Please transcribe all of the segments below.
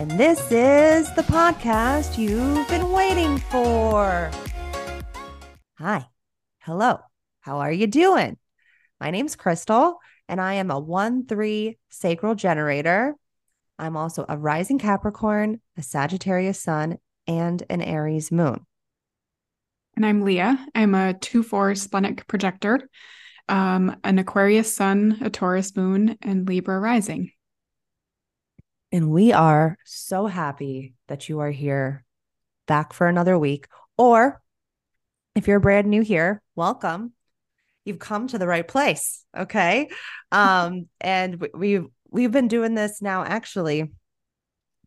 And this is the podcast you've been waiting for. Hi. Hello. How are you doing? My name's Krystle, and I am a 1 3 sacral generator. I'm also a rising Capricorn, a Sagittarius sun, and an Aries moon. And I'm Leah. I'm a 2 4 splenic projector, um, an Aquarius sun, a Taurus moon, and Libra rising. And we are so happy that you are here back for another week. Or if you're brand new here, welcome. You've come to the right place. Okay. Um, and we've we've been doing this now. Actually,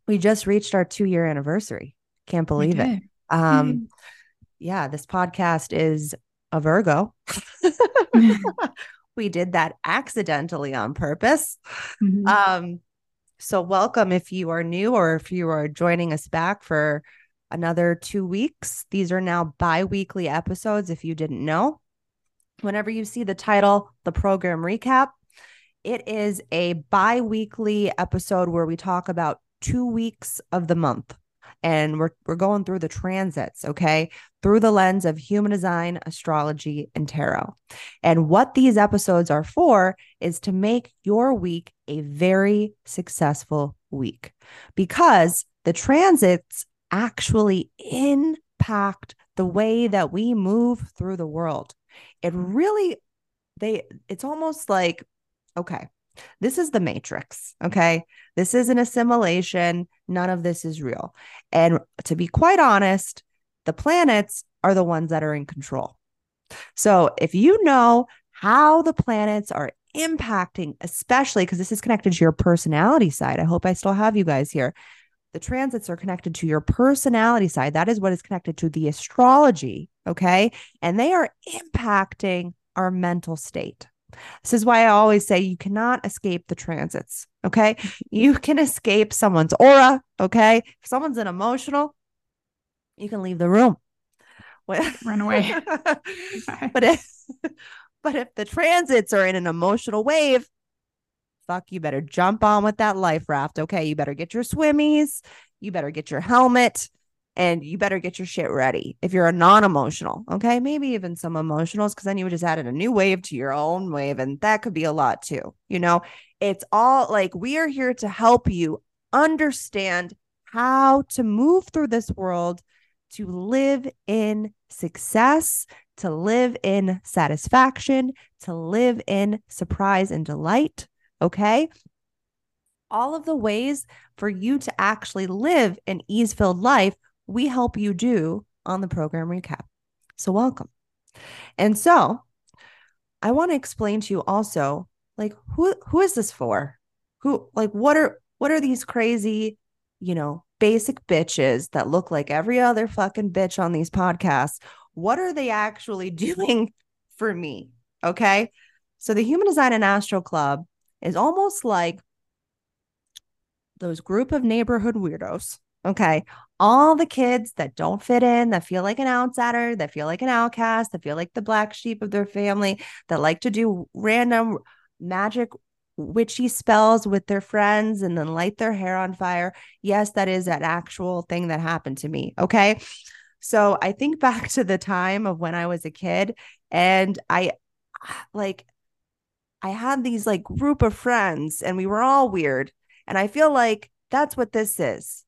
we just reached our two year anniversary. Can't believe it. Um, mm-hmm. yeah, this podcast is a Virgo. we did that accidentally on purpose. Mm-hmm. Um, so welcome if you are new or if you are joining us back for another two weeks. These are now bi weekly episodes, if you didn't know. Whenever you see the title, the program recap, it is a bi weekly episode where we talk about two weeks of the month. And we're, we're going through the transits, okay, through the lens of human design, astrology, and tarot. And what these episodes are for is to make your week a very successful week because the transits actually impact the way that we move through the world. It really, they, it's almost like, okay, this is the matrix. Okay. This is an assimilation. None of this is real. And to be quite honest, the planets are the ones that are in control. So if you know how the planets are impacting, especially because this is connected to your personality side, I hope I still have you guys here the transits are connected to your personality side. That is what is connected to the astrology. Okay. And they are impacting our mental state. This is why I always say you cannot escape the transits. Okay. You can escape someone's aura. Okay. If someone's an emotional, you can leave the room. Run away. but if but if the transits are in an emotional wave, fuck, you better jump on with that life raft. Okay. You better get your swimmies, you better get your helmet, and you better get your shit ready if you're a non emotional. Okay. Maybe even some emotionals, because then you would just added a new wave to your own wave. And that could be a lot too. You know, it's all like we are here to help you understand how to move through this world to live in success, to live in satisfaction, to live in surprise and delight. Okay. All of the ways for you to actually live an ease filled life, we help you do on the program recap. So, welcome. And so, I want to explain to you also like who who is this for? Who like what are what are these crazy, you know, basic bitches that look like every other fucking bitch on these podcasts? What are they actually doing for me? Okay? So the Human Design and Astro Club is almost like those group of neighborhood weirdos. Okay. All the kids that don't fit in, that feel like an outsider, that feel like an outcast, that feel like the black sheep of their family, that like to do random magic witchy spells with their friends and then light their hair on fire. Yes, that is an actual thing that happened to me. Okay. So I think back to the time of when I was a kid and I like I had these like group of friends and we were all weird. And I feel like that's what this is.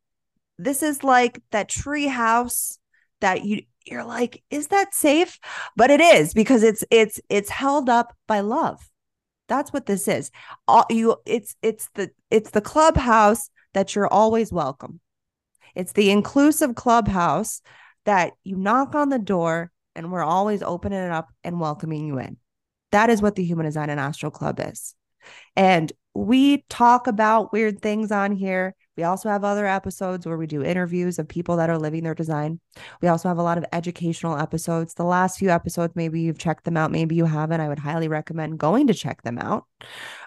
This is like that tree house that you you're like, is that safe? But it is because it's it's it's held up by love. That's what this is. All you it's it's the it's the clubhouse that you're always welcome. It's the inclusive clubhouse that you knock on the door and we're always opening it up and welcoming you in. That is what the Human Design and Astro Club is. And we talk about weird things on here. We also have other episodes where we do interviews of people that are living their design. We also have a lot of educational episodes. The last few episodes, maybe you've checked them out, maybe you haven't. I would highly recommend going to check them out.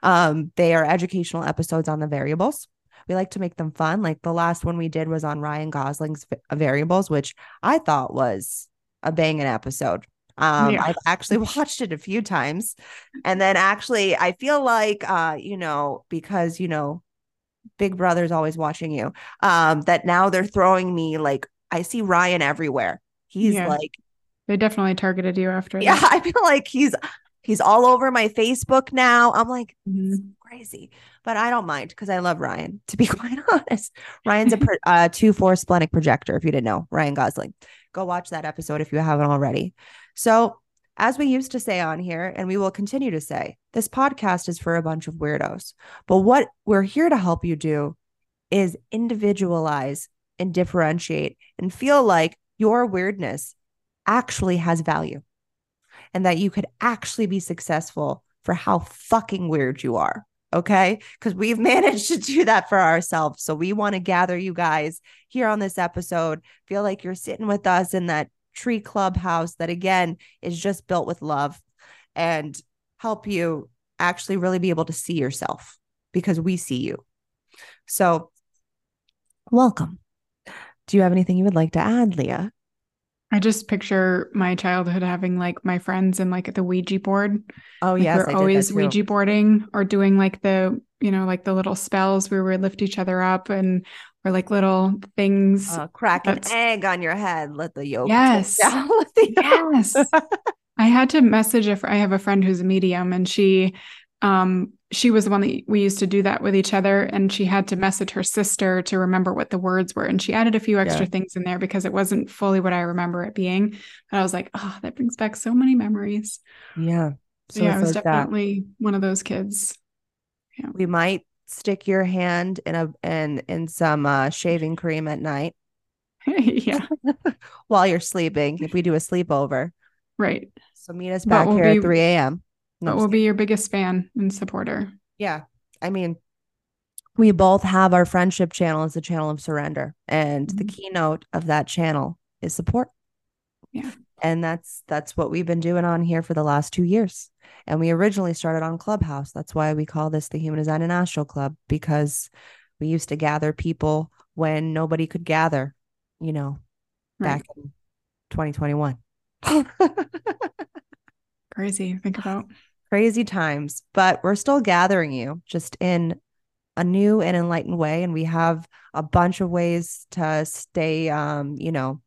Um, they are educational episodes on the variables. We like to make them fun. Like the last one we did was on Ryan Gosling's variables, which I thought was a banging episode. Um, yeah. I've actually watched it a few times. And then actually, I feel like, uh, you know, because, you know, Big Brother's always watching you, um, that now they're throwing me like, I see Ryan everywhere. He's yeah. like, they definitely targeted you after. Yeah. That. I feel like he's, he's all over my Facebook now. I'm like, mm-hmm. crazy, but I don't mind because I love Ryan, to be quite honest. Ryan's a uh, 2 4 splenic projector, if you didn't know, Ryan Gosling. Go watch that episode if you haven't already. So, as we used to say on here, and we will continue to say, this podcast is for a bunch of weirdos. But what we're here to help you do is individualize and differentiate and feel like your weirdness actually has value and that you could actually be successful for how fucking weird you are. Okay. Because we've managed to do that for ourselves. So we want to gather you guys here on this episode. Feel like you're sitting with us in that tree clubhouse that again is just built with love and help you actually really be able to see yourself because we see you. So, welcome. Do you have anything you would like to add, Leah? I just picture my childhood having like my friends and like the Ouija board. Oh like yes, we're always Ouija boarding or doing like the you know like the little spells where we would lift each other up and or like little things. Uh, crack an egg on your head. Let the yolk. Yes. yes. I had to message if I have a friend who's a medium and she um she was the one that we used to do that with each other and she had to message her sister to remember what the words were and she added a few extra yeah. things in there because it wasn't fully what i remember it being but i was like oh that brings back so many memories yeah so, yeah i was like definitely that. one of those kids yeah we might stick your hand in a in in some uh, shaving cream at night. yeah. While you're sleeping, if we do a sleepover. Right. So meet us back here be, at 3 a.m. No, we'll be your biggest fan and supporter. Yeah. I mean, we both have our friendship channel as a channel of surrender. And mm-hmm. the keynote of that channel is support. Yeah. And that's that's what we've been doing on here for the last two years. And we originally started on Clubhouse. That's why we call this the Human Design and Astro Club, because we used to gather people when nobody could gather, you know, right. back in 2021. Crazy. Think about crazy times, but we're still gathering you just in a new and enlightened way. And we have a bunch of ways to stay, um, you know,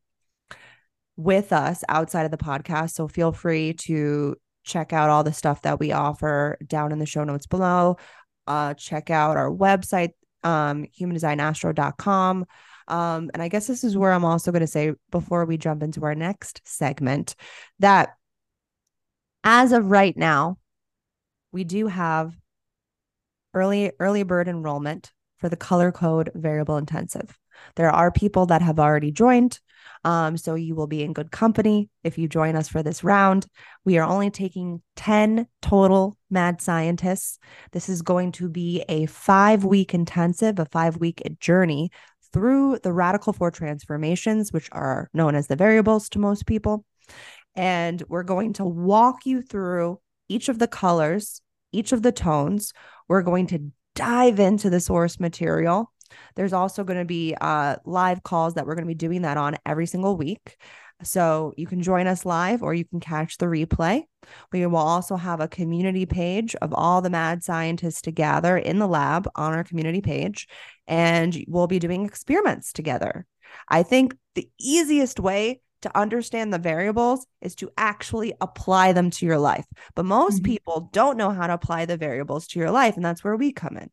with us outside of the podcast. So feel free to check out all the stuff that we offer down in the show notes below. Uh, check out our website, um, humandesignastro.com. Um, and I guess this is where I'm also going to say before we jump into our next segment that as of right now, we do have early early bird enrollment for the color code variable intensive. There are people that have already joined. Um, so you will be in good company if you join us for this round. We are only taking 10 total mad scientists. This is going to be a five week intensive, a five week journey through the radical four transformations, which are known as the variables to most people. And we're going to walk you through each of the colors, each of the tones. We're going to dive into the source material there's also going to be uh, live calls that we're going to be doing that on every single week. So you can join us live or you can catch the replay. We will also have a community page of all the mad scientists together in the lab on our community page, and we'll be doing experiments together. I think the easiest way to understand the variables is to actually apply them to your life. But most mm-hmm. people don't know how to apply the variables to your life, and that's where we come in.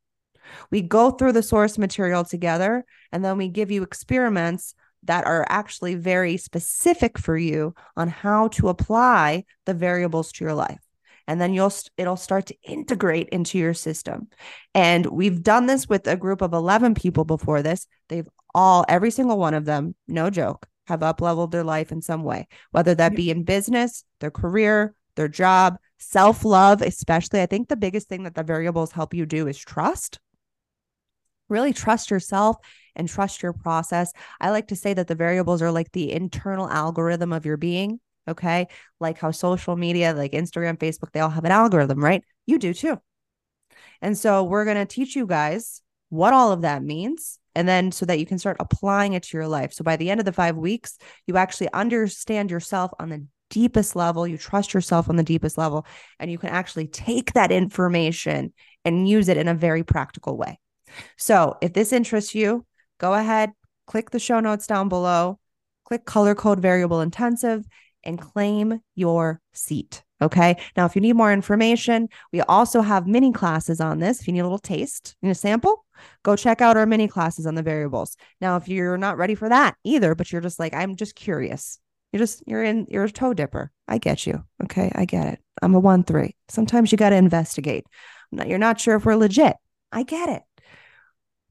We go through the source material together and then we give you experiments that are actually very specific for you on how to apply the variables to your life and then you'll it'll start to integrate into your system and we've done this with a group of 11 people before this they've all every single one of them no joke have up leveled their life in some way whether that be in business their career their job self love, especially. I think the biggest thing that the variables help you do is trust. Really trust yourself and trust your process. I like to say that the variables are like the internal algorithm of your being. Okay. Like how social media, like Instagram, Facebook, they all have an algorithm, right? You do too. And so we're going to teach you guys what all of that means. And then so that you can start applying it to your life. So by the end of the five weeks, you actually understand yourself on the deepest level. You trust yourself on the deepest level, and you can actually take that information and use it in a very practical way. So if this interests you, go ahead, click the show notes down below, click color code variable intensive, and claim your seat. Okay. Now, if you need more information, we also have mini classes on this. If you need a little taste, you need a sample, go check out our mini classes on the variables. Now, if you're not ready for that either, but you're just like, I'm just curious, you're just, you're in, you're a toe dipper. I get you. Okay. I get it. I'm a one three. Sometimes you got to investigate. You're not sure if we're legit. I get it.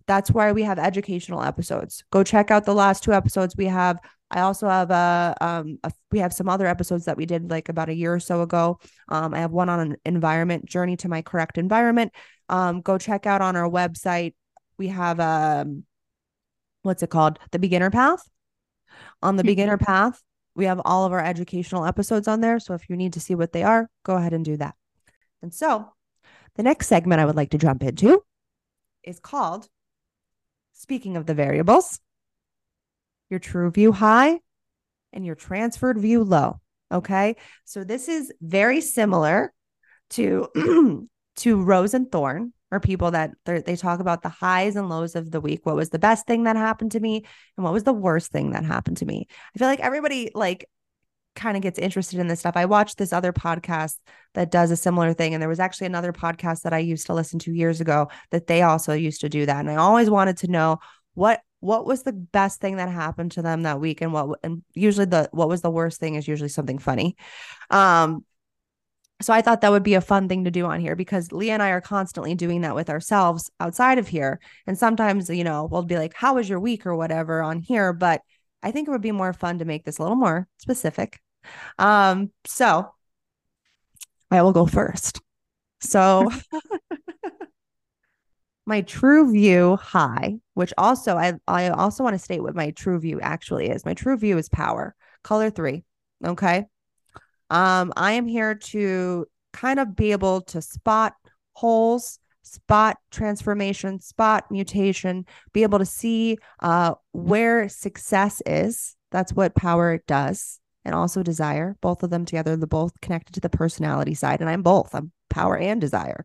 That's why we have educational episodes. Go check out the last two episodes we have I also have a, um, a, we have some other episodes that we did like about a year or so ago. Um, I have one on an environment journey to my correct environment. Um, go check out on our website. We have um, what's it called? The beginner path. On the mm-hmm. beginner path, we have all of our educational episodes on there. So if you need to see what they are, go ahead and do that. And so the next segment I would like to jump into is called Speaking of the variables your true view high, and your transferred view low. Okay. So this is very similar to to Rose and Thorn, or people that they talk about the highs and lows of the week. What was the best thing that happened to me, and what was the worst thing that happened to me? I feel like everybody like kind of gets interested in this stuff. I watched this other podcast that does a similar thing. And there was actually another podcast that I used to listen to years ago that they also used to do that. And I always wanted to know what what was the best thing that happened to them that week? And what and usually the what was the worst thing is usually something funny. Um so i thought that would be a fun thing to do on here because leah and i are constantly doing that with ourselves outside of here. And sometimes you know we'll be like how was your week? or whatever on here. But i think it would be more fun to make this a little more specific. Um so i will go first. So my true view high, which also I I also want to state what my true view actually is. My true view is power, color 3. Okay? Um I am here to kind of be able to spot holes, spot transformation, spot mutation, be able to see uh where success is. That's what power does. And also desire, both of them together, they're both connected to the personality side. And I'm both. I'm power and desire.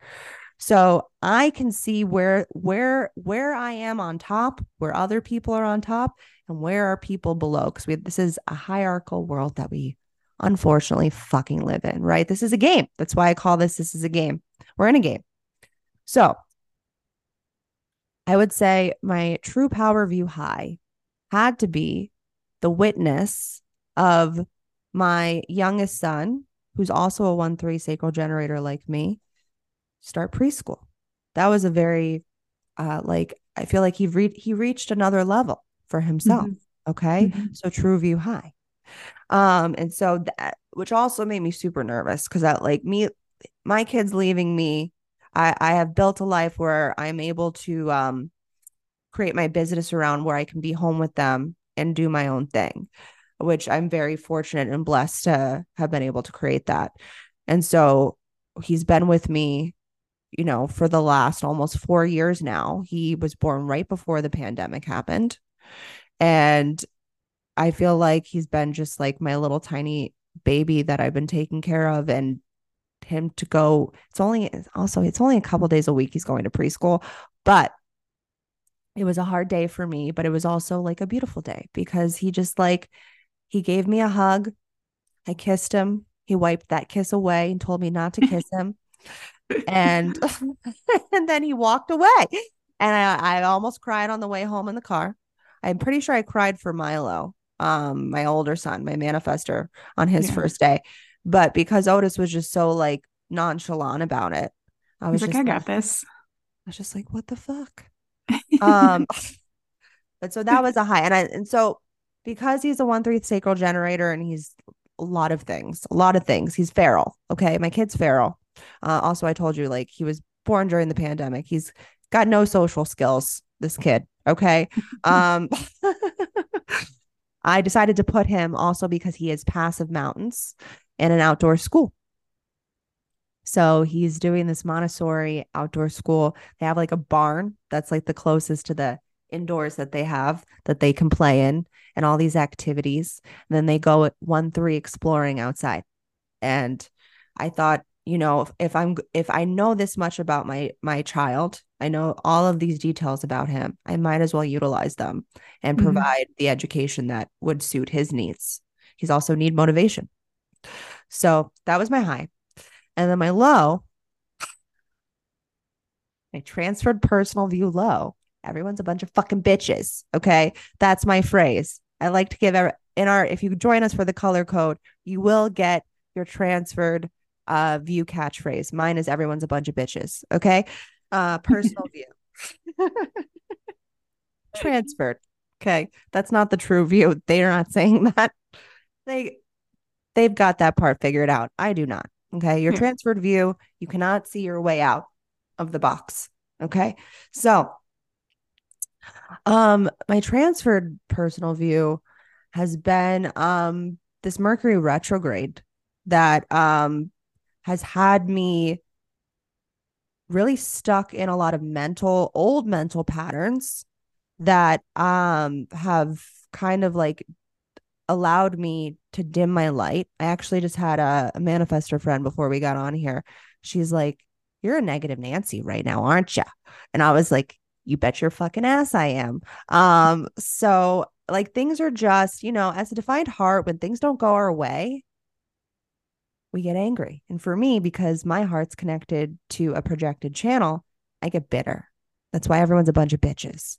So I can see where where where I am on top, where other people are on top, and where are people below. Because we this is a hierarchical world that we unfortunately fucking live in, right? This is a game. That's why I call this this is a game. We're in a game. So I would say my true power view high had to be the witness of my youngest son, who's also a 1 3 sacral generator like me, start preschool. That was a very uh like I feel like he re- he reached another level for himself. Mm-hmm. Okay. Mm-hmm. So true view high. Um, and so that which also made me super nervous because that like me, my kids leaving me, I, I have built a life where I'm able to um create my business around where I can be home with them and do my own thing, which I'm very fortunate and blessed to have been able to create that. And so he's been with me you know, for the last almost four years now. He was born right before the pandemic happened. And I feel like he's been just like my little tiny baby that I've been taking care of. And him to go, it's only also, it's only a couple days a week he's going to preschool, but it was a hard day for me, but it was also like a beautiful day because he just like, he gave me a hug. I kissed him. He wiped that kiss away and told me not to kiss him and and then he walked away and I, I almost cried on the way home in the car i'm pretty sure i cried for milo um my older son my manifester on his yeah. first day but because otis was just so like nonchalant about it i was like i got this i was just like what the fuck um but so that was a high and i and so because he's a one three sacral generator and he's a lot of things, a lot of things. He's feral. Okay. My kid's feral. Uh, also, I told you, like, he was born during the pandemic. He's got no social skills, this kid. Okay. um, I decided to put him also because he is passive mountains in an outdoor school. So he's doing this Montessori outdoor school. They have like a barn that's like the closest to the indoors that they have that they can play in and all these activities. And then they go at one three exploring outside. And I thought, you know, if, if I'm if I know this much about my my child, I know all of these details about him, I might as well utilize them and Mhm. provide the education that would suit his needs. He's also need motivation. So that was my high. And then my low, my transferred personal view low. Everyone's a bunch of fucking bitches. Okay. That's my phrase. I like to give every, in our, if you join us for the color code, you will get your transferred uh view catchphrase. Mine is everyone's a bunch of bitches. Okay. Uh personal view. transferred. Okay. That's not the true view. They are not saying that. They they've got that part figured out. I do not. Okay. Your transferred view, you cannot see your way out of the box. Okay. So um my transferred personal view has been um this Mercury retrograde that um has had me really stuck in a lot of mental old mental patterns that um have kind of like allowed me to dim my light. I actually just had a, a friend before we got on here. She's like, You're a negative Nancy right now, aren't you? And I was like, You bet your fucking ass I am. Um, so like things are just, you know, as a defined heart, when things don't go our way, we get angry. And for me, because my heart's connected to a projected channel, I get bitter. That's why everyone's a bunch of bitches.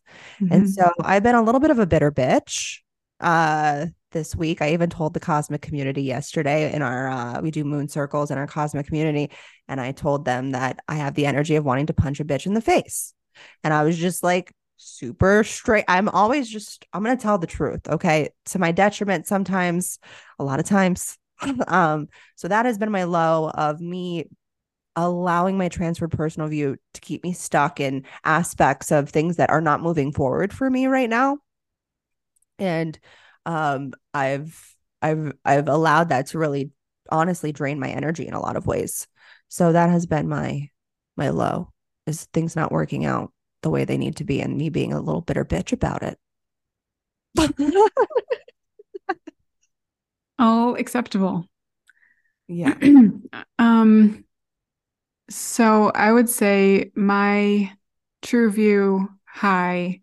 And Mhm. so I've been a little bit of a bitter bitch uh this week. I even told the cosmic community yesterday in our uh we do moon circles in our cosmic community and I told them that I have the energy of wanting to punch a bitch in the face. And I was just like super straight. I'm always just I'm going to tell the truth, okay? To my detriment sometimes, a lot of times. um so that has been my low of me allowing my transferred personal view to keep me stuck in aspects of things that are not moving forward for me right now. And um i've i've i've allowed that to really honestly drain my energy in a lot of ways. So that has been my my low is things not working out the way they need to be and me being a little bitter bitch about it all acceptable. yeah um so I would say my true view high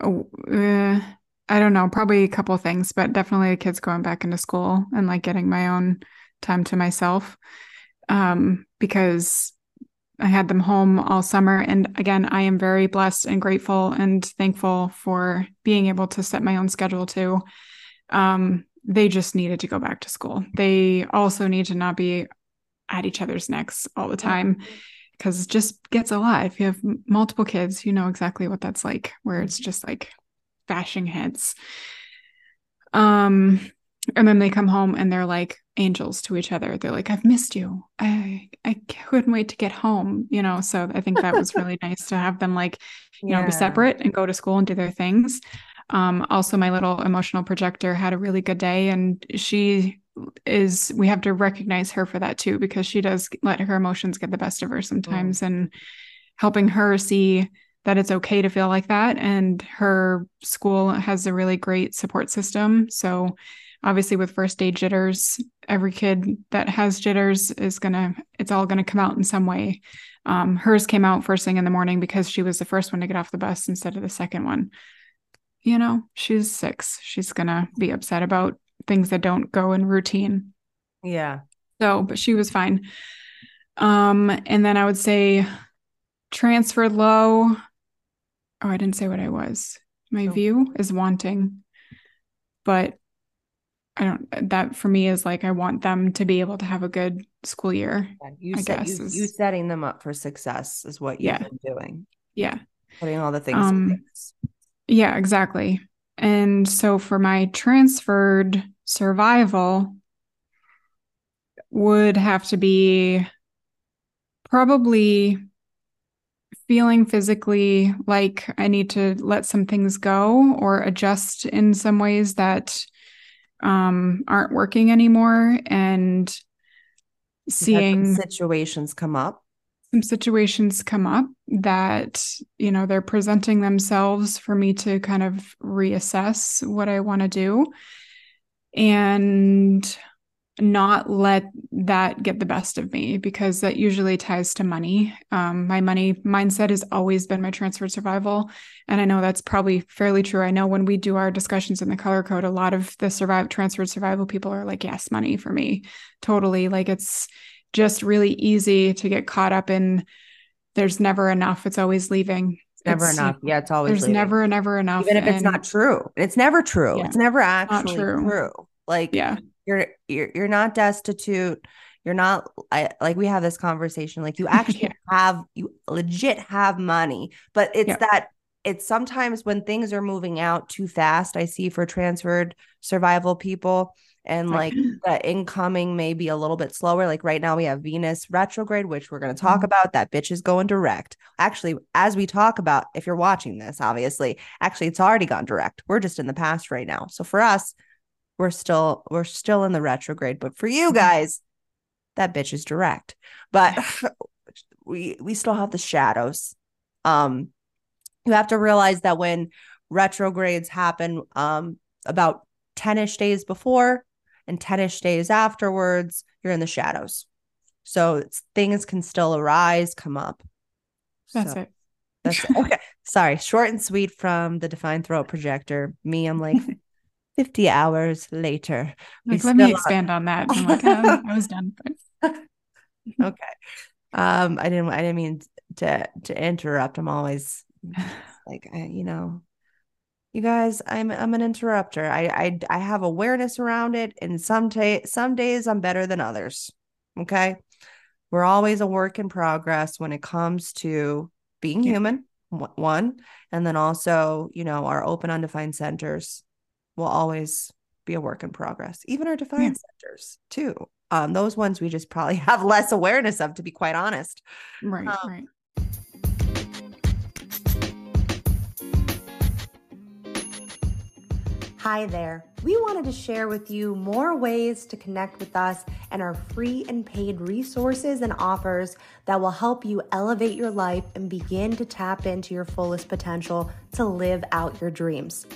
oh, uh, I don't know, probably a couple of things, but definitely the kids going back into school and like getting my own time to myself. Um, because I had them home all summer. And again, I am very blessed and grateful and thankful for being able to set my own schedule too. Um, they just needed to go back to school. They also need to not be at each other's necks all the time because it just gets a lot. If you have multiple kids, you know exactly what that's like, where it's just like bashing heads. Um, and then they come home and they're like angels to each other. They're like, "I've missed you. I I couldn't wait to get home." You know, so I think that was really nice to have them like you know, be separate and go to school and do their things. Um, also, my little emotional projector had a really good day, and she is, we have to recognize her for that too, because she does let her emotions get the best of her sometimes, and helping her see that it's okay to feel like that. And her school has a really great support system. So, obviously, with first aid jitters, every kid that has jitters is gonna, it's all gonna come out in some way. Um, hers came out first thing in the morning because she was the first one to get off the bus instead of the second one. You know, she's six. She's gonna be upset about things that don't go in routine. yeah So, but she was fine. Um, and then I would say transfer low. Oh, I didn't say what I was. My Oh. view is wanting, but I don't, that for me is like, I want them to be able to have a good school year. Yeah, you I set guess you, is- you setting them up for success is what you've Yeah. been doing Yeah. putting all the things in Um, place. Yeah, exactly. And so for my transferred survival would have to be probably feeling physically like I need to let some things go or adjust in some ways that um, aren't working anymore and seeing situations come up some situations come up that you know they're presenting themselves for me to kind of reassess what I want to do and not let that get the best of me because that usually ties to money. Um, my money mindset has always been my transferred survival. And I know that's probably fairly true. I know when we do our discussions in the color code, a lot of the survive transferred survival people are like, yes, money for me. Totally. Like it's just really easy to get caught up in there's never enough. It's always leaving. It's never It's- enough. Yeah, it's always There's leaving. never, never enough. even if it's not true. It's never true. Yeah, it's never actually true. true. Like Yeah. you're you're you're not destitute. You're not I like we have this conversation. Like you actually Yeah. have you legit have money, but it's Yeah. that it's sometimes when things are moving out too fast. I see for transferred survival people, and like the incoming may be a little bit slower. Like right now we have Venus retrograde, which we're going to talk Mhm. about. That bitch is going direct. Actually, as we talk about, if you're watching this, obviously, actually it's already gone direct. We're just in the past right now. So for us, we're still we're still in the retrograde. But for you Mhm. guys, that bitch is direct. But we we still have the shadows. Um, you have to realize that when retrogrades happen, um, about 10-ish days before and 10-ish days afterwards, you're in the shadows. So things can still arise, come up. That's So it. That's it. okay. Sorry, short and sweet from the defined throat projector. Me, I'm like 50 hours later. Like, let me expand on that. I'm like, um, I was done. Okay. Um, I didn't I didn't mean to to interrupt. I'm always like I, you know, you guys, I'm I'm an interrupter. I I I have awareness around it, and some ta- some days I'm better than others. Okay. We're always a work in progress when it comes to being Yeah. human, one, and then also, you know, our open undefined centers will always be a work in progress. Even our defined centers, too. Um, those ones we just probably have less awareness of, to be quite honest. right, Um, right. Hi there. We wanted to share with you more ways to connect with us and our free and paid resources and offers that will help you elevate your life and begin to tap into your fullest potential to live out your dreams.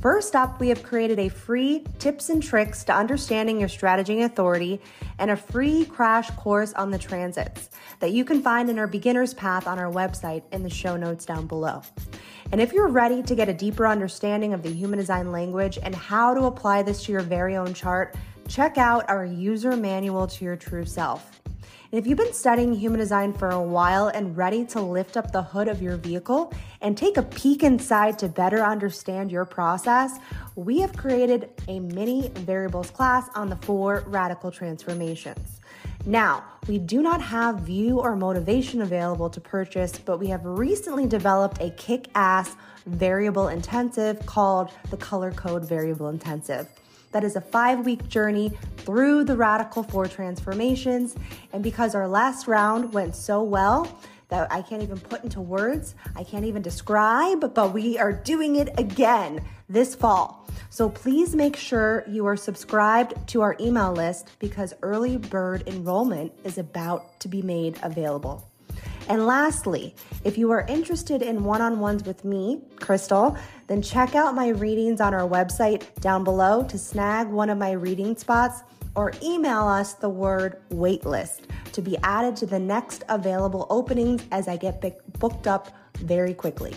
First up, we have created a free tips and tricks to understanding your strategy and authority and a free crash course on the transits that you can find in our beginner's path on our website in the show notes down below. And if you're ready to get a deeper understanding of the human design language and how to apply this to your very own chart, check out our user manual to your true self. And if you've been studying human design for a while and ready to lift up the hood of your vehicle and take a peek inside to better understand your process, we have created a mini variables class on the four radical transformations. Now, we do not have view or motivation available to purchase, but we have recently developed a kick ass variable intensive called the Color Code Variable Intensive. That is a five week journey through the radical four transformations. And because our last round went so well, that I can't even put into words, I can't even describe, but we are doing it again this fall. So please make sure you are subscribed to our email list because early bird enrollment is about to be made available. And lastly, if you are interested in one on ones with me, Krystle, then check out my readings on our website down below to snag one of my reading spots or email us the word waitlist to be added to the next available openings as I get booked up very quickly.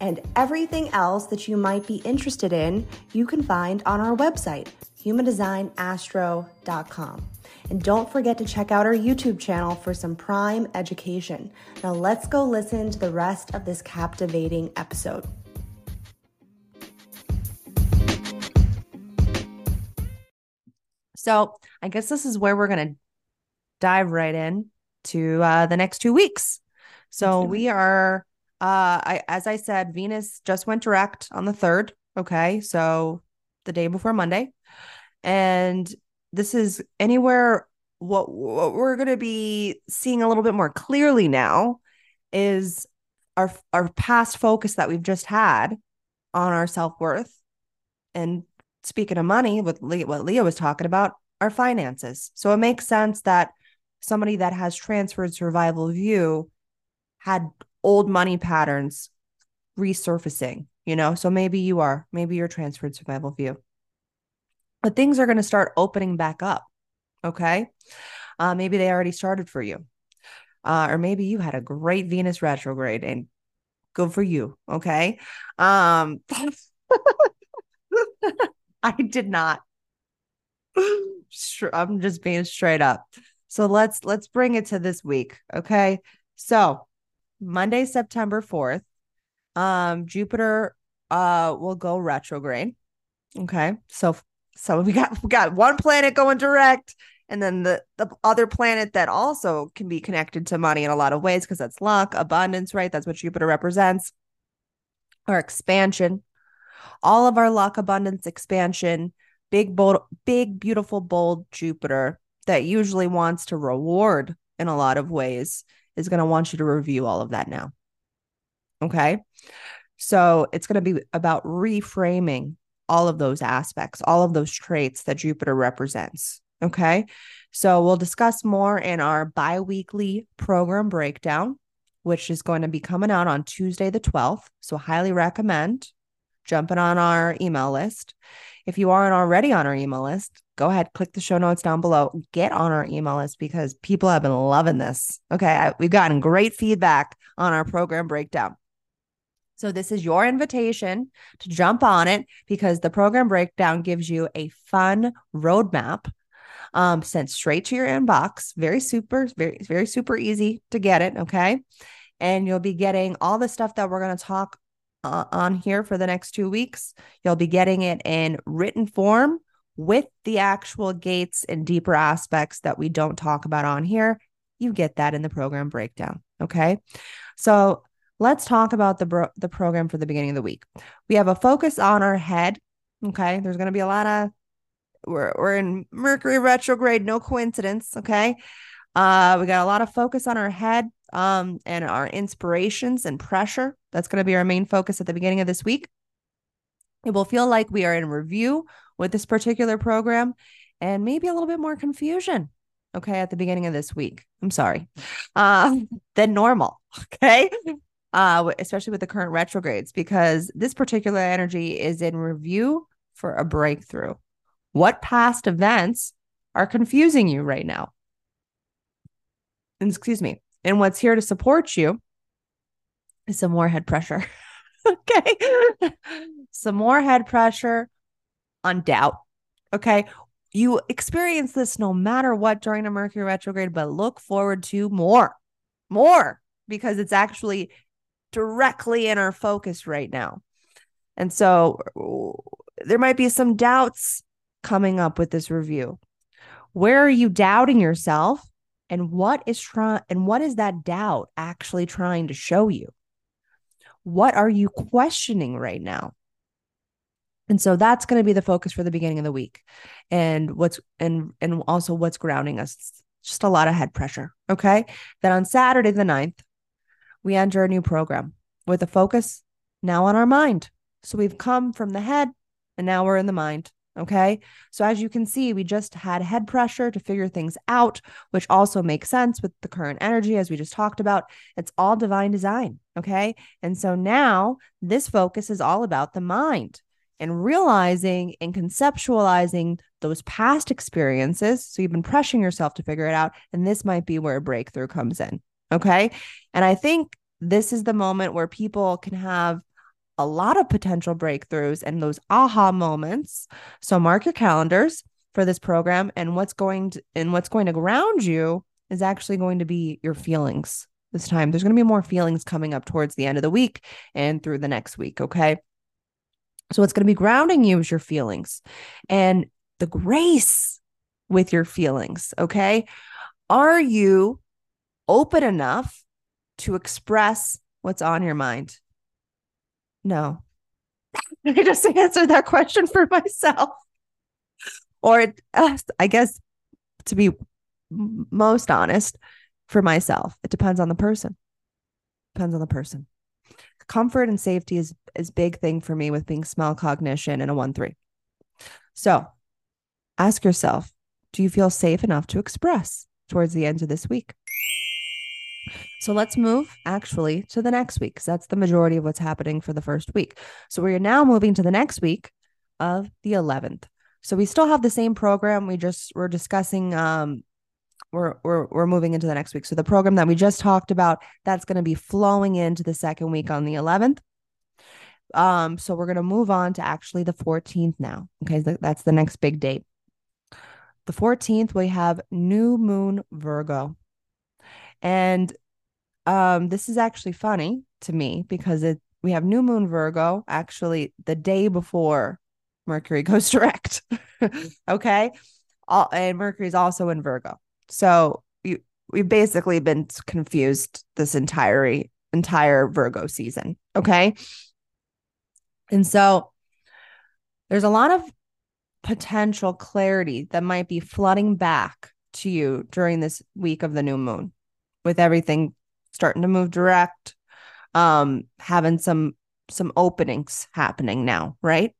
And everything else that you might be interested in, you can find on our website, humandesignastro.com. And don't forget to check out our YouTube channel for some prime education. Now, let's go listen to the rest of this captivating episode. So I guess this is where we're going to dive right in to uh, the next two weeks. So we are, uh, I, as I said, Venus just went direct on the third. Okay. So the day before Monday. And this is anywhere what what we're going to be seeing a little bit more clearly now is our our past focus that we've just had on our self-worth and speaking of money with Le- what Leah was talking about our finances. So it makes sense that somebody that has transferred survival view had old money patterns resurfacing, you know? So maybe you are, maybe you're transferred survival view. But things are going to start opening back up. Okay. Uh, maybe they already started for you. Uh, or maybe you had a great Venus retrograde and good for you. Okay. Um, I did not. I'm just being straight up. So let's let's bring it to this week, okay? So Monday, September 4th, um, Jupiter uh will go retrograde. Okay. So so we got we got one planet going direct and then the the other planet that also can be connected to money in a lot of ways because that's luck, abundance, right? That's what Jupiter represents. Or expansion. All of our luck, abundance, expansion, big bold big beautiful bold Jupiter that usually wants to reward in a lot of ways is going to want you to review all of that now. Okay. So it's going to be about reframing all of those aspects, all of those traits that Jupiter represents. Okay. So we'll discuss more in our bi weekly program breakdown, which is going to be coming out on Tuesday, the 12th. So highly recommend jumping on our email list. If you aren't already on our email list, go ahead, click the show notes down below, get on our email list because people have been loving this. Okay. I, we've gotten great feedback on our program breakdown. So, this is your invitation to jump on it because the program breakdown gives you a fun roadmap um, sent straight to your inbox. Very super, very, very super easy to get it. Okay. And you'll be getting all the stuff that we're going to talk uh, on here for the next two weeks. You'll be getting it in written form with the actual gates and deeper aspects that we don't talk about on here. You get that in the program breakdown. Okay. So let's talk about the, bro- the program for the beginning of the week. We have a focus on our head. Okay. There's going to be a lot of, we're, we're in Mercury retrograde, no coincidence. Okay. Uh, we got a lot of focus on our head um, and our inspirations and pressure. That's going to be our main focus at the beginning of this week. It will feel like we are in review with this particular program and maybe a little bit more confusion. Okay. At the beginning of this week. I'm sorry. Uh, than normal. Okay. Uh, especially with the current retrogrades, because this particular energy is in review for a breakthrough. What past events are confusing you right now? Excuse me. And what's here to support you is some more head pressure. okay. some more head pressure on doubt. Okay. You experience this no matter what during a Mercury retrograde, but look forward to more, more, because it's actually directly in our focus right now. And so uh, there might be some doubts coming up with this review. Where are you doubting yourself? And what is trying and what is that doubt actually trying to show you? What are you questioning right now? And so that's going to be the focus for the beginning of the week. And what's and and also what's grounding us. Just a lot of head pressure. Okay. Then on Saturday the 9th, we enter a new program with a focus now on our mind. So we've come from the head and now we're in the mind. Okay. So as you can see, we just had head pressure to figure things out, which also makes sense with the current energy, as we just talked about. It's all divine design. Okay. And so now this focus is all about the mind and realizing and conceptualizing those past experiences. So you've been pressuring yourself to figure it out. And this might be where a breakthrough comes in. Okay. And I think this is the moment where people can have a lot of potential breakthroughs and those aha moments. So mark your calendars for this program and what's going to and what's going to ground you is actually going to be your feelings this time. There's going to be more feelings coming up towards the end of the week and through the next week, okay? So what's going to be grounding you is your feelings and the grace with your feelings, okay? Are you open enough to express what's on your mind? No. I just answered that question for myself. or uh, I guess to be most honest for myself, it depends on the person. Depends on the person. Comfort and safety is is big thing for me with being smell cognition and a 1-3. So, ask yourself, do you feel safe enough to express towards the end of this week? So let's move actually to the next week because that's the majority of what's happening for the first week. So we are now moving to the next week of the 11th. So we still have the same program. We just we're discussing um we're we're we're moving into the next week. So the program that we just talked about that's going to be flowing into the second week on the 11th. Um so we're going to move on to actually the 14th now. Okay, that's the next big date. The 14th we have new moon Virgo. And um, this is actually funny to me because it we have new moon Virgo actually the day before Mercury goes direct. okay. All, and Mercury's also in Virgo. So you, we've basically been confused this entire entire Virgo season. Okay. And so there's a lot of potential clarity that might be flooding back to you during this week of the new moon with everything starting to move direct um having some some openings happening now right?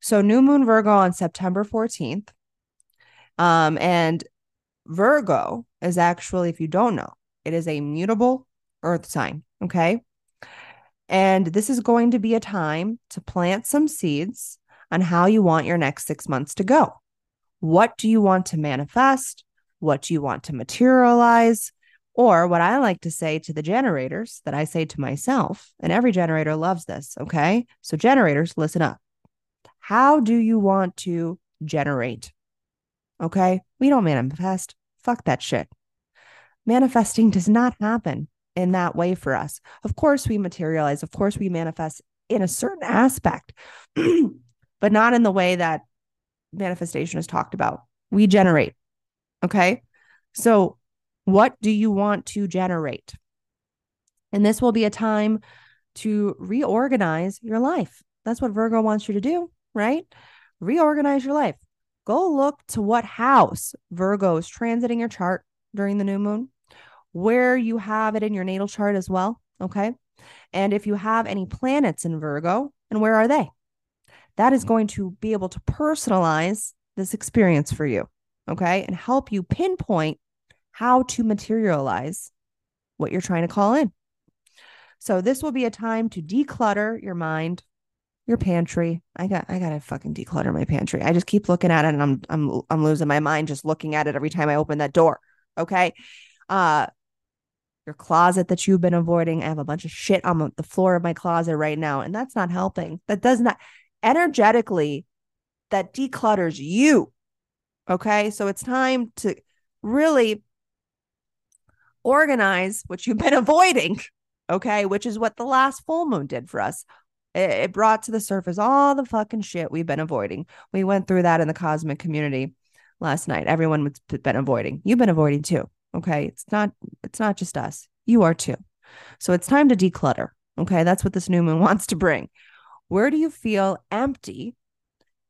So new moon virgo on september 14th um and virgo is actually if you don't know it is a mutable earth sign okay? And this is going to be a time to plant some seeds on how you want your next six months to go. What do you want to manifest? What do you want to materialize or what I like to say to the generators that I say to myself, and every generator loves this. Okay. So, generators, listen up. How do you want to generate? Okay. We don't manifest. Fuck that shit. Manifesting does not happen in that way for us. Of course, we materialize. Of course, we manifest in a certain aspect, but not in the way that manifestation is talked about. We generate. Okay. So, what do you want to generate? And this will be a time to reorganize your life. That's what Virgo wants you to do, right? Reorganize your life. Go look to what house Virgo is transiting your chart during the new moon, where you have it in your natal chart as well. Okay. And if you have any planets in Virgo, and where are they? That is going to be able to personalize this experience for you. Okay. And help you pinpoint how to materialize what you're trying to call in. So this will be a time to declutter your mind, your pantry. I got I got to fucking declutter my pantry. I just keep looking at it and I'm I'm I'm losing my mind just looking at it every time I open that door. Okay? Uh your closet that you've been avoiding. I have a bunch of shit on the floor of my closet right now and that's not helping. That does not energetically that declutters you. Okay? So it's time to really organize what you've been avoiding. Okay. Which is what the last full moon did for us. It, it brought to the surface all the fucking shit we've been avoiding. We went through that in the cosmic community last night. Everyone has been avoiding. You've been avoiding too. Okay. It's not, it's not just us. You are too. So it's time to declutter. Okay. That's what this new moon wants to bring. Where do you feel empty?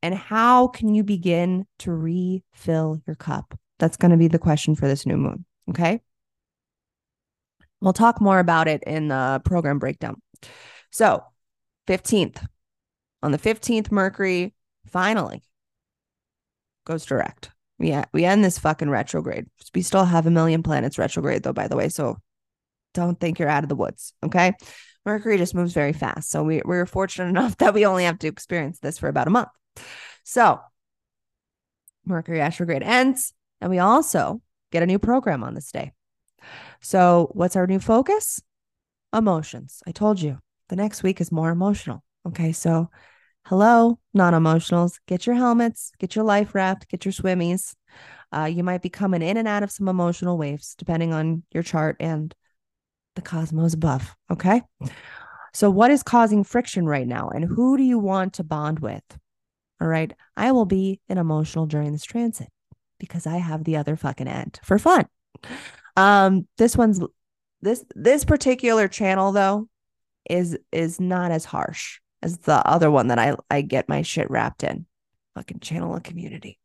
And how can you begin to refill your cup? That's going to be the question for this new moon. Okay. We'll talk more about it in the program breakdown. So, 15th, on the 15th, Mercury finally goes direct. Yeah, we end this fucking retrograde. We still have a million planets retrograde, though, by the way. So don't think you're out of the woods. Okay. Mercury just moves very fast. So we, we're fortunate enough that we only have to experience this for about a month. So Mercury retrograde ends, and we also get a new program on this day. So, what's our new focus? Emotions. I told you the next week is more emotional. Okay. So, hello, non emotionals, get your helmets, get your life raft, get your swimmies. Uh, you might be coming in and out of some emotional waves depending on your chart and the cosmos above. Okay. So, what is causing friction right now? And who do you want to bond with? All right. I will be an emotional during this transit because I have the other fucking end for fun. Um, this one's this this particular channel though is is not as harsh as the other one that I I get my shit wrapped in. Fucking channel a community.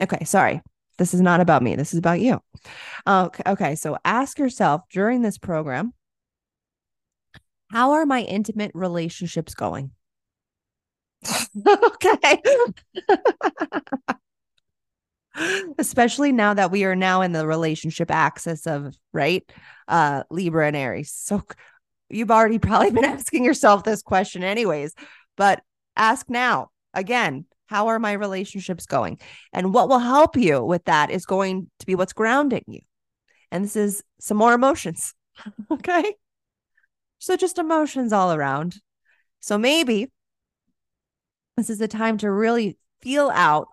Okay, sorry. This is not about me. This is about you. Okay, okay. So ask yourself during this program, how are my intimate relationships going? okay. Especially now that we are now in the relationship axis of right uh Libra and Aries. So you've already probably been asking yourself this question anyways, but ask now. Again, how are my relationships going? And what will help you with that is going to be what's grounding you. And this is some more emotions. okay. So just emotions all around. So maybe this is the time to really feel out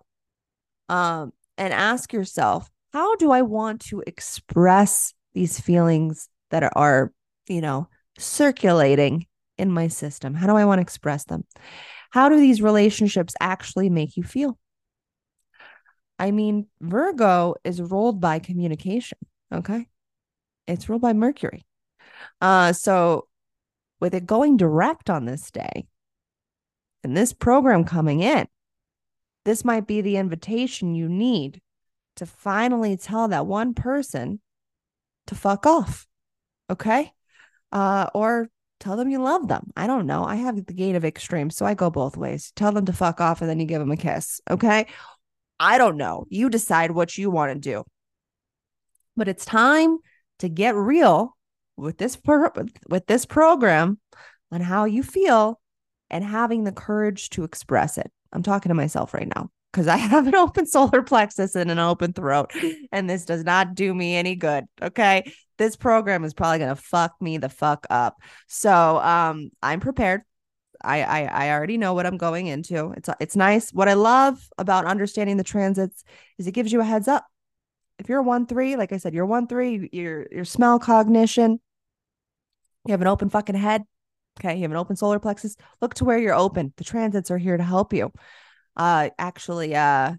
um, and ask yourself, how do I want to express these feelings that are, you know, circulating in my system? How do I want to express them? How do these relationships actually make you feel? I mean, Virgo is ruled by communication. Okay. It's ruled by Mercury. Uh, so with it going direct on this day and this program coming in, this might be the invitation you need to finally tell that one person to fuck off. Okay. Uh, or tell them you love them. I don't know. I have the gate of extremes, so I go both ways. Tell them to fuck off and then you give them a kiss. Okay. I don't know. You decide what you want to do. But it's time to get real with this pro- with this program on how you feel and having the courage to express it. I'm talking to myself right now because I have an open solar plexus and an open throat, and this does not do me any good. Okay. This program is probably going to fuck me the fuck up. So um, I'm prepared. I, I I already know what I'm going into. It's it's nice. What I love about understanding the transits is it gives you a heads up. If you're one three, like I said, you're one three, your your smell cognition, you have an open fucking head. Okay, you have an open solar plexus. Look to where you're open. The transits are here to help you uh actually uh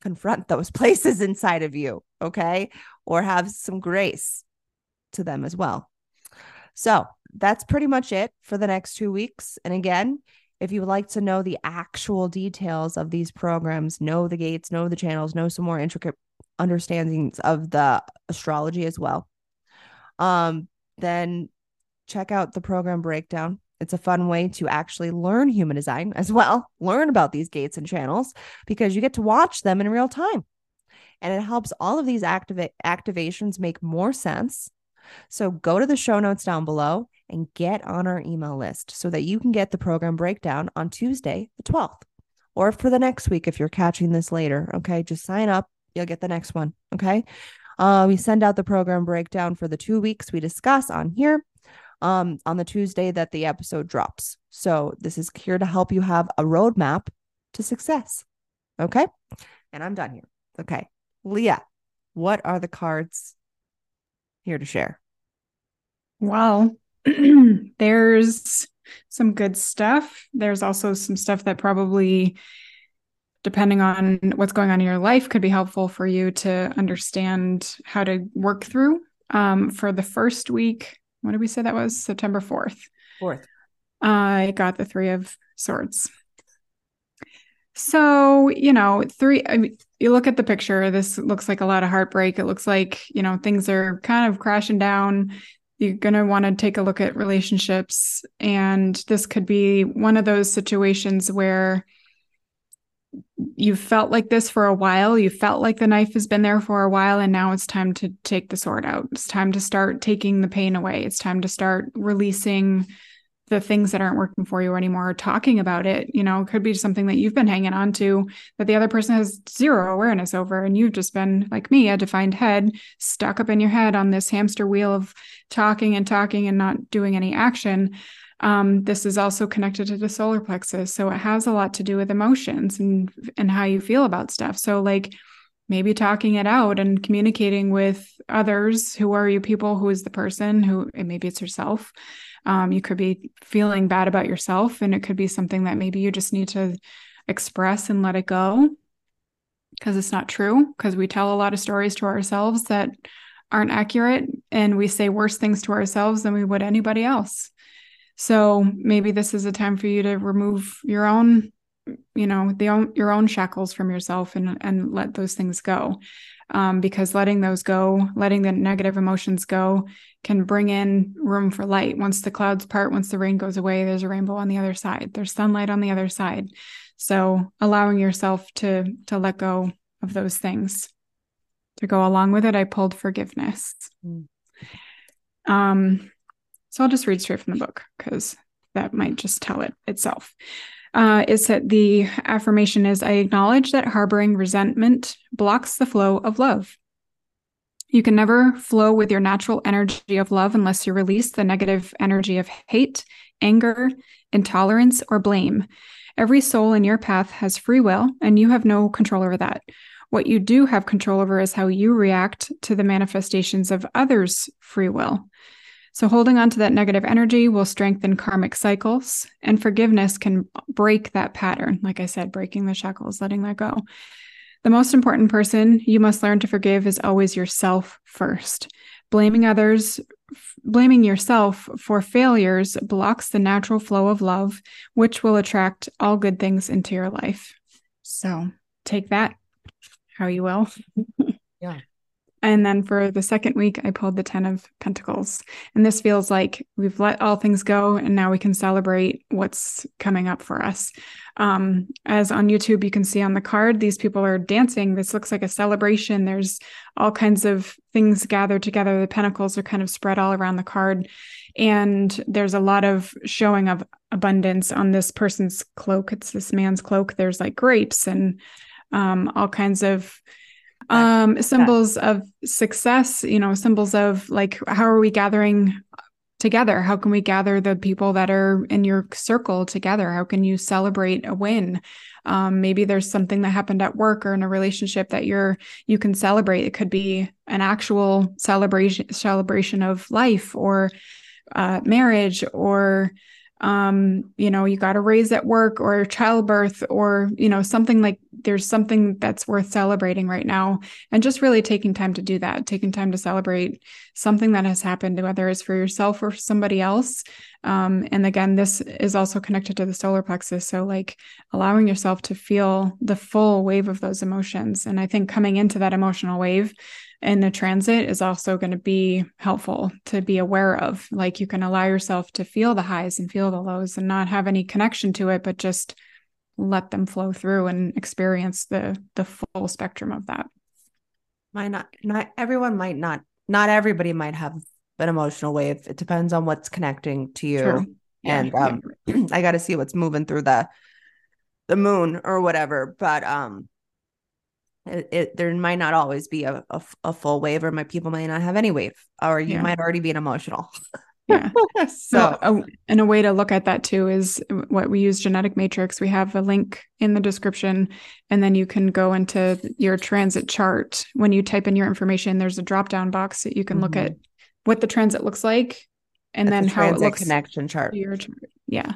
confront those places inside of you okay or have some grace to them as well so that's pretty much it for the next two weeks and again if you would like to know the actual details of these programs know the gates know the channels know some more intricate understandings of the astrology as well um then check out the program breakdown it's a fun way to actually learn human design as well, learn about these gates and channels because you get to watch them in real time. And it helps all of these activa- activations make more sense. So go to the show notes down below and get on our email list so that you can get the program breakdown on Tuesday, the 12th, or for the next week if you're catching this later. Okay. Just sign up, you'll get the next one. Okay. Uh, we send out the program breakdown for the two weeks we discuss on here um, on the Tuesday that the episode drops. So this is here to help you have a roadmap to success. Okay. And I'm done here. Okay. Leah, what are the cards here to share? Well, there's some good stuff. There's also some stuff that probably, depending on what's going on in your life, could be helpful for you to understand how to work through. Um, for the first week, what did we say that was? September 4th. 4th. I got the Three of Swords. So, you know, three, I mean, you look at the picture, this looks like a lot of heartbreak. It looks like, you know, things are kind of crashing down. You're going to want to take a look at relationships. And this could be one of those situations where you've felt like this for a while. You felt like the knife has been there for a while, and now it's time to take the sword out. It's time to start taking the pain away. It's time to start releasing the things that aren't working for you anymore, or talking about it. You know, could be something that you've been hanging on to that the other person has zero awareness over. And you've just been, like me, a defined head stuck up in your head on this hamster wheel of talking and talking and not doing any action. Um, this is also connected to the solar plexus. So it has a lot to do with emotions and and how you feel about stuff. So like maybe talking it out and communicating with others who are you people who is the person who maybe it's yourself um, you could be feeling bad about yourself and it could be something that maybe you just need to express and let it go because it's not true because we tell a lot of stories to ourselves that aren't accurate and we say worse things to ourselves than we would anybody else so maybe this is a time for you to remove your own you know the own, your own shackles from yourself and and let those things go. Um, because letting those go letting the negative emotions go can bring in room for light. Once the clouds part once the rain goes away there's a rainbow on the other side. There's sunlight on the other side. So allowing yourself to to let go of those things. To go along with it i pulled forgiveness. Mm. um so i'll just read straight from the book because that might just tell it itself uh, is that the affirmation is I acknowledge that harboring resentment blocks the flow of love. You can never flow with your natural energy of love unless you release the negative energy of hate, anger, intolerance, or blame. Every soul in your path has free will, and you have no control over that. What you do have control over is how you react to the manifestations of others' free will. So, holding on to that negative energy will strengthen karmic cycles, and forgiveness can break that pattern. Like I said, breaking the shackles, letting that go. The most important person you must learn to forgive is always yourself first. Blaming others, blaming yourself for failures blocks the natural flow of love, which will attract all good things into your life. So, take that how you will. yeah. And then for the second week, I pulled the 10 of Pentacles. And this feels like we've let all things go and now we can celebrate what's coming up for us. Um, as on YouTube, you can see on the card, these people are dancing. This looks like a celebration. There's all kinds of things gathered together. The pentacles are kind of spread all around the card. And there's a lot of showing of abundance on this person's cloak. It's this man's cloak. There's like grapes and um, all kinds of um symbols of success you know symbols of like how are we gathering together? How can we gather the people that are in your circle together? How can you celebrate a win? Um, maybe there's something that happened at work or in a relationship that you're you can celebrate. It could be an actual celebration celebration of life or uh, marriage or um you know you got a raise at work or childbirth or you know something like there's something that's worth celebrating right now. And just really taking time to do that taking time to celebrate something that has happened whether it's for yourself or somebody else. Um and again this is also connected to the solar plexus. So like allowing yourself to feel the full wave of those emotions. And i think coming into that emotional wave in the transit is also going to be helpful to be aware of. Like you can allow yourself to feel the highs and feel the lows and not have any connection to it, but just let them flow through and experience the the full spectrum of that. Might not not everyone might not not everybody might have an emotional wave. It depends on what's connecting to you. True. And yeah. um I gotta see what's moving through the the moon or whatever. But um it, it, there might not always be a, a, a, full wave or my people might not have any wave or you yeah. might already be an emotional yeah so a, and a way to look at that too is what we use genetic matrix we have a link in the description and then you can go into your transit chart when you type in your information there's a drop down box that you can mm-hmm. look at what the transit looks like and That's then how it looks connection chart. Your chart yeah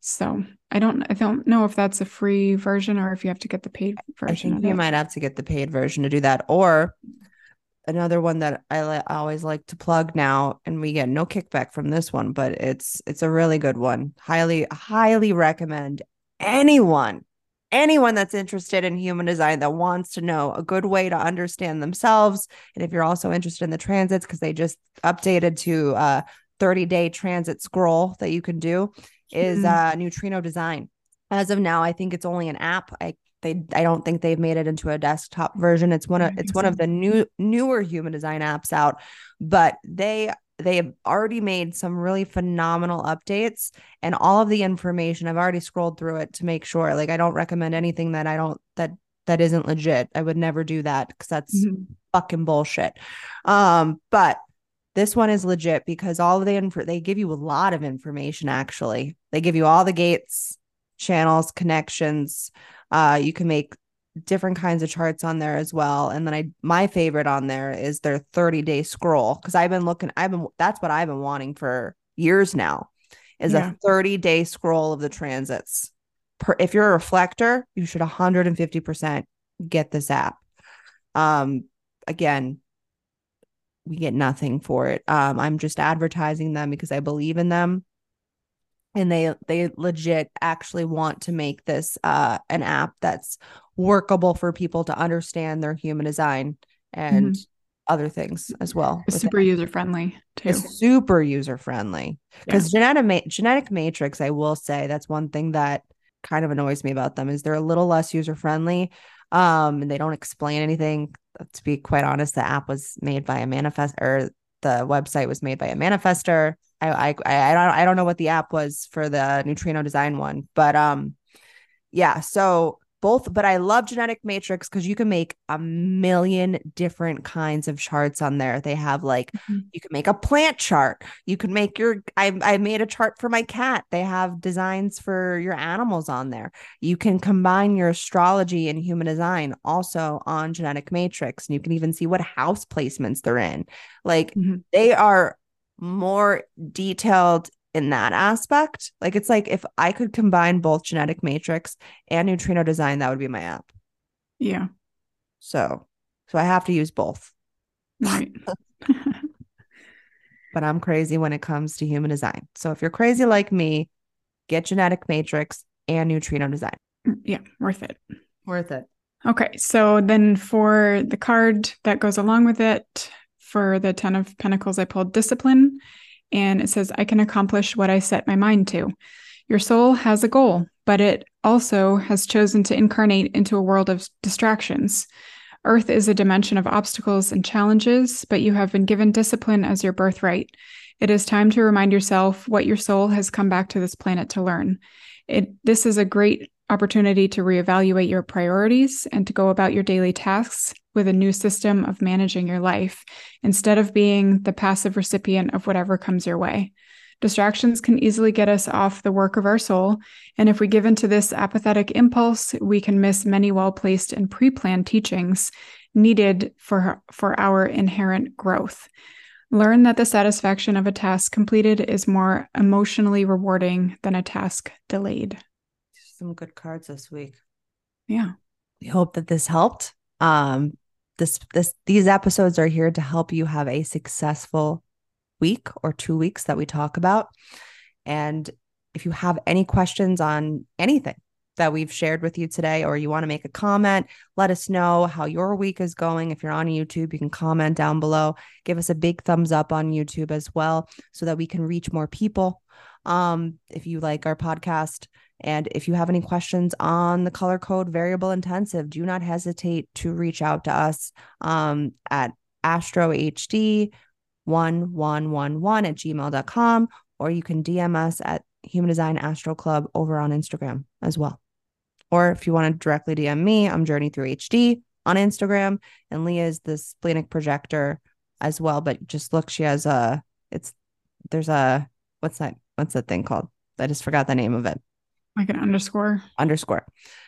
so I don't I don't know if that's a free version or if you have to get the paid version. I think you might have to get the paid version to do that. Or another one that I, li- I always like to plug now, and we get no kickback from this one, but it's it's a really good one. Highly highly recommend anyone anyone that's interested in human design that wants to know a good way to understand themselves and if you're also interested in the transits because they just updated to a 30 day transit scroll that you can do is mm-hmm. uh, Neutrino Design. As of now, I think it's only an app. I they I don't think they've made it into a desktop version. It's one of it's one of the new newer human design apps out, but they they have already made some really phenomenal updates and all of the information I've already scrolled through it to make sure like I don't recommend anything that I don't that that isn't legit. I would never do that because that's mm-hmm. fucking bullshit. Um, but this one is legit because all of the info they give you a lot of information actually. They give you all the gates, channels, connections. Uh, you can make different kinds of charts on there as well. And then I my favorite on there is their 30 day scroll because I've been looking, I've been that's what I've been wanting for years now is yeah. a 30 day scroll of the transits. Per, if you're a reflector, you should 150% get this app. Um, again, we get nothing for it. Um, I'm just advertising them because I believe in them. and they they legit actually want to make this uh an app that's workable for people to understand their human design and Mhm. other things as well. Super user friendly too. it's super user friendly because genetic ma- genetic matrix i will say that's one thing that kind of annoys me about them is they're a little less user friendly um and they don't explain anything. To be quite honest the app was made by a manifest or the website was made by a manifester. I i i don't i don't know what the app was for the neutrino design one but um yeah so both but i love genetic matrix because you can make a million different kinds of charts on there. They have like Mhm. you can make a plant chart. You can make your I, I made a chart for my cat. They have designs for your animals on there. You can combine your astrology and human design also on genetic matrix and you can even see what house placements they're in. Like Mhm. they are more detailed in that aspect like it's like if i could combine both genetic matrix and neutrino design that would be my app Yeah. so so i have to use both Right. but I'm crazy when it comes to human design. So if you're crazy like me, get genetic matrix and neutrino design. yeah. Worth it. Worth it. Okay, so then for the card that goes along with it, for the Ten of Pentacles, I pulled Discipline, and it says, I can accomplish what I set my mind to. Your soul has a goal, but it also has chosen to incarnate into a world of distractions. Earth is a dimension of obstacles and challenges, but you have been given discipline as your birthright. It is time to remind yourself what your soul has come back to this planet to learn. It, this is a great opportunity to reevaluate your priorities and to go about your daily tasks with a new system of managing your life instead of being the passive recipient of whatever comes your way. Distractions can easily get us off the work of our soul, and if we give into this apathetic impulse, we can miss many well placed and pre planned teachings needed for, for our inherent growth. Learn that the satisfaction of a task completed is more emotionally rewarding than a task delayed. Some good cards this week. Yeah. We hope that this helped. Um, this this these episodes are here to help you have a successful week or two weeks that we talk about. And if you have any questions on anything that we've shared with you today, or you want to make a comment, let us know how your week is going. If you're on YouTube, you can comment down below. Give us a big thumbs up on YouTube as well, so that we can reach more people. Um, if you like our podcast, and if you have any questions on the color code variable intensive, do not hesitate to reach out to us um, at astrohd1111 at gmail.com, or you can DM us at Human Design Astro Club over on Instagram as well. Or if you want to directly DM me, I'm Journey Through HD on Instagram, and Leah is the splenic projector as well. But just look, she has a, it's, there's a, what's that, what's that thing called? I just forgot the name of it Like an underscore. underscore.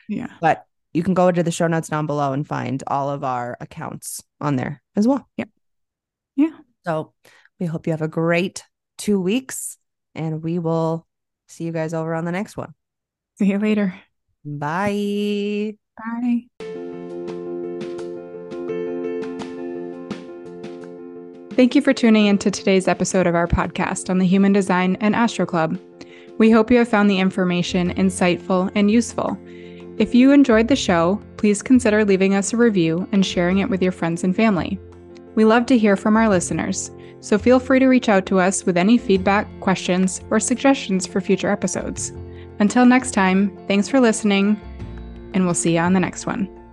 Yeah. But you can go to the show notes down below and find all of our accounts on there as well. yeah Yeah. So we hope you have a great two weeks and we will see you guys over on the next one. See you later. Bye. Bye. Thank you for tuning into today's episode of our podcast on the Human Design and Astro Club. We hope you have found the information insightful and useful. If you enjoyed the show, please consider leaving us a review and sharing it with your friends and family. We love to hear from our listeners, so feel free to reach out to us with any feedback, questions, or suggestions for future episodes. Until next time, thanks for listening, and we'll see you on the next one.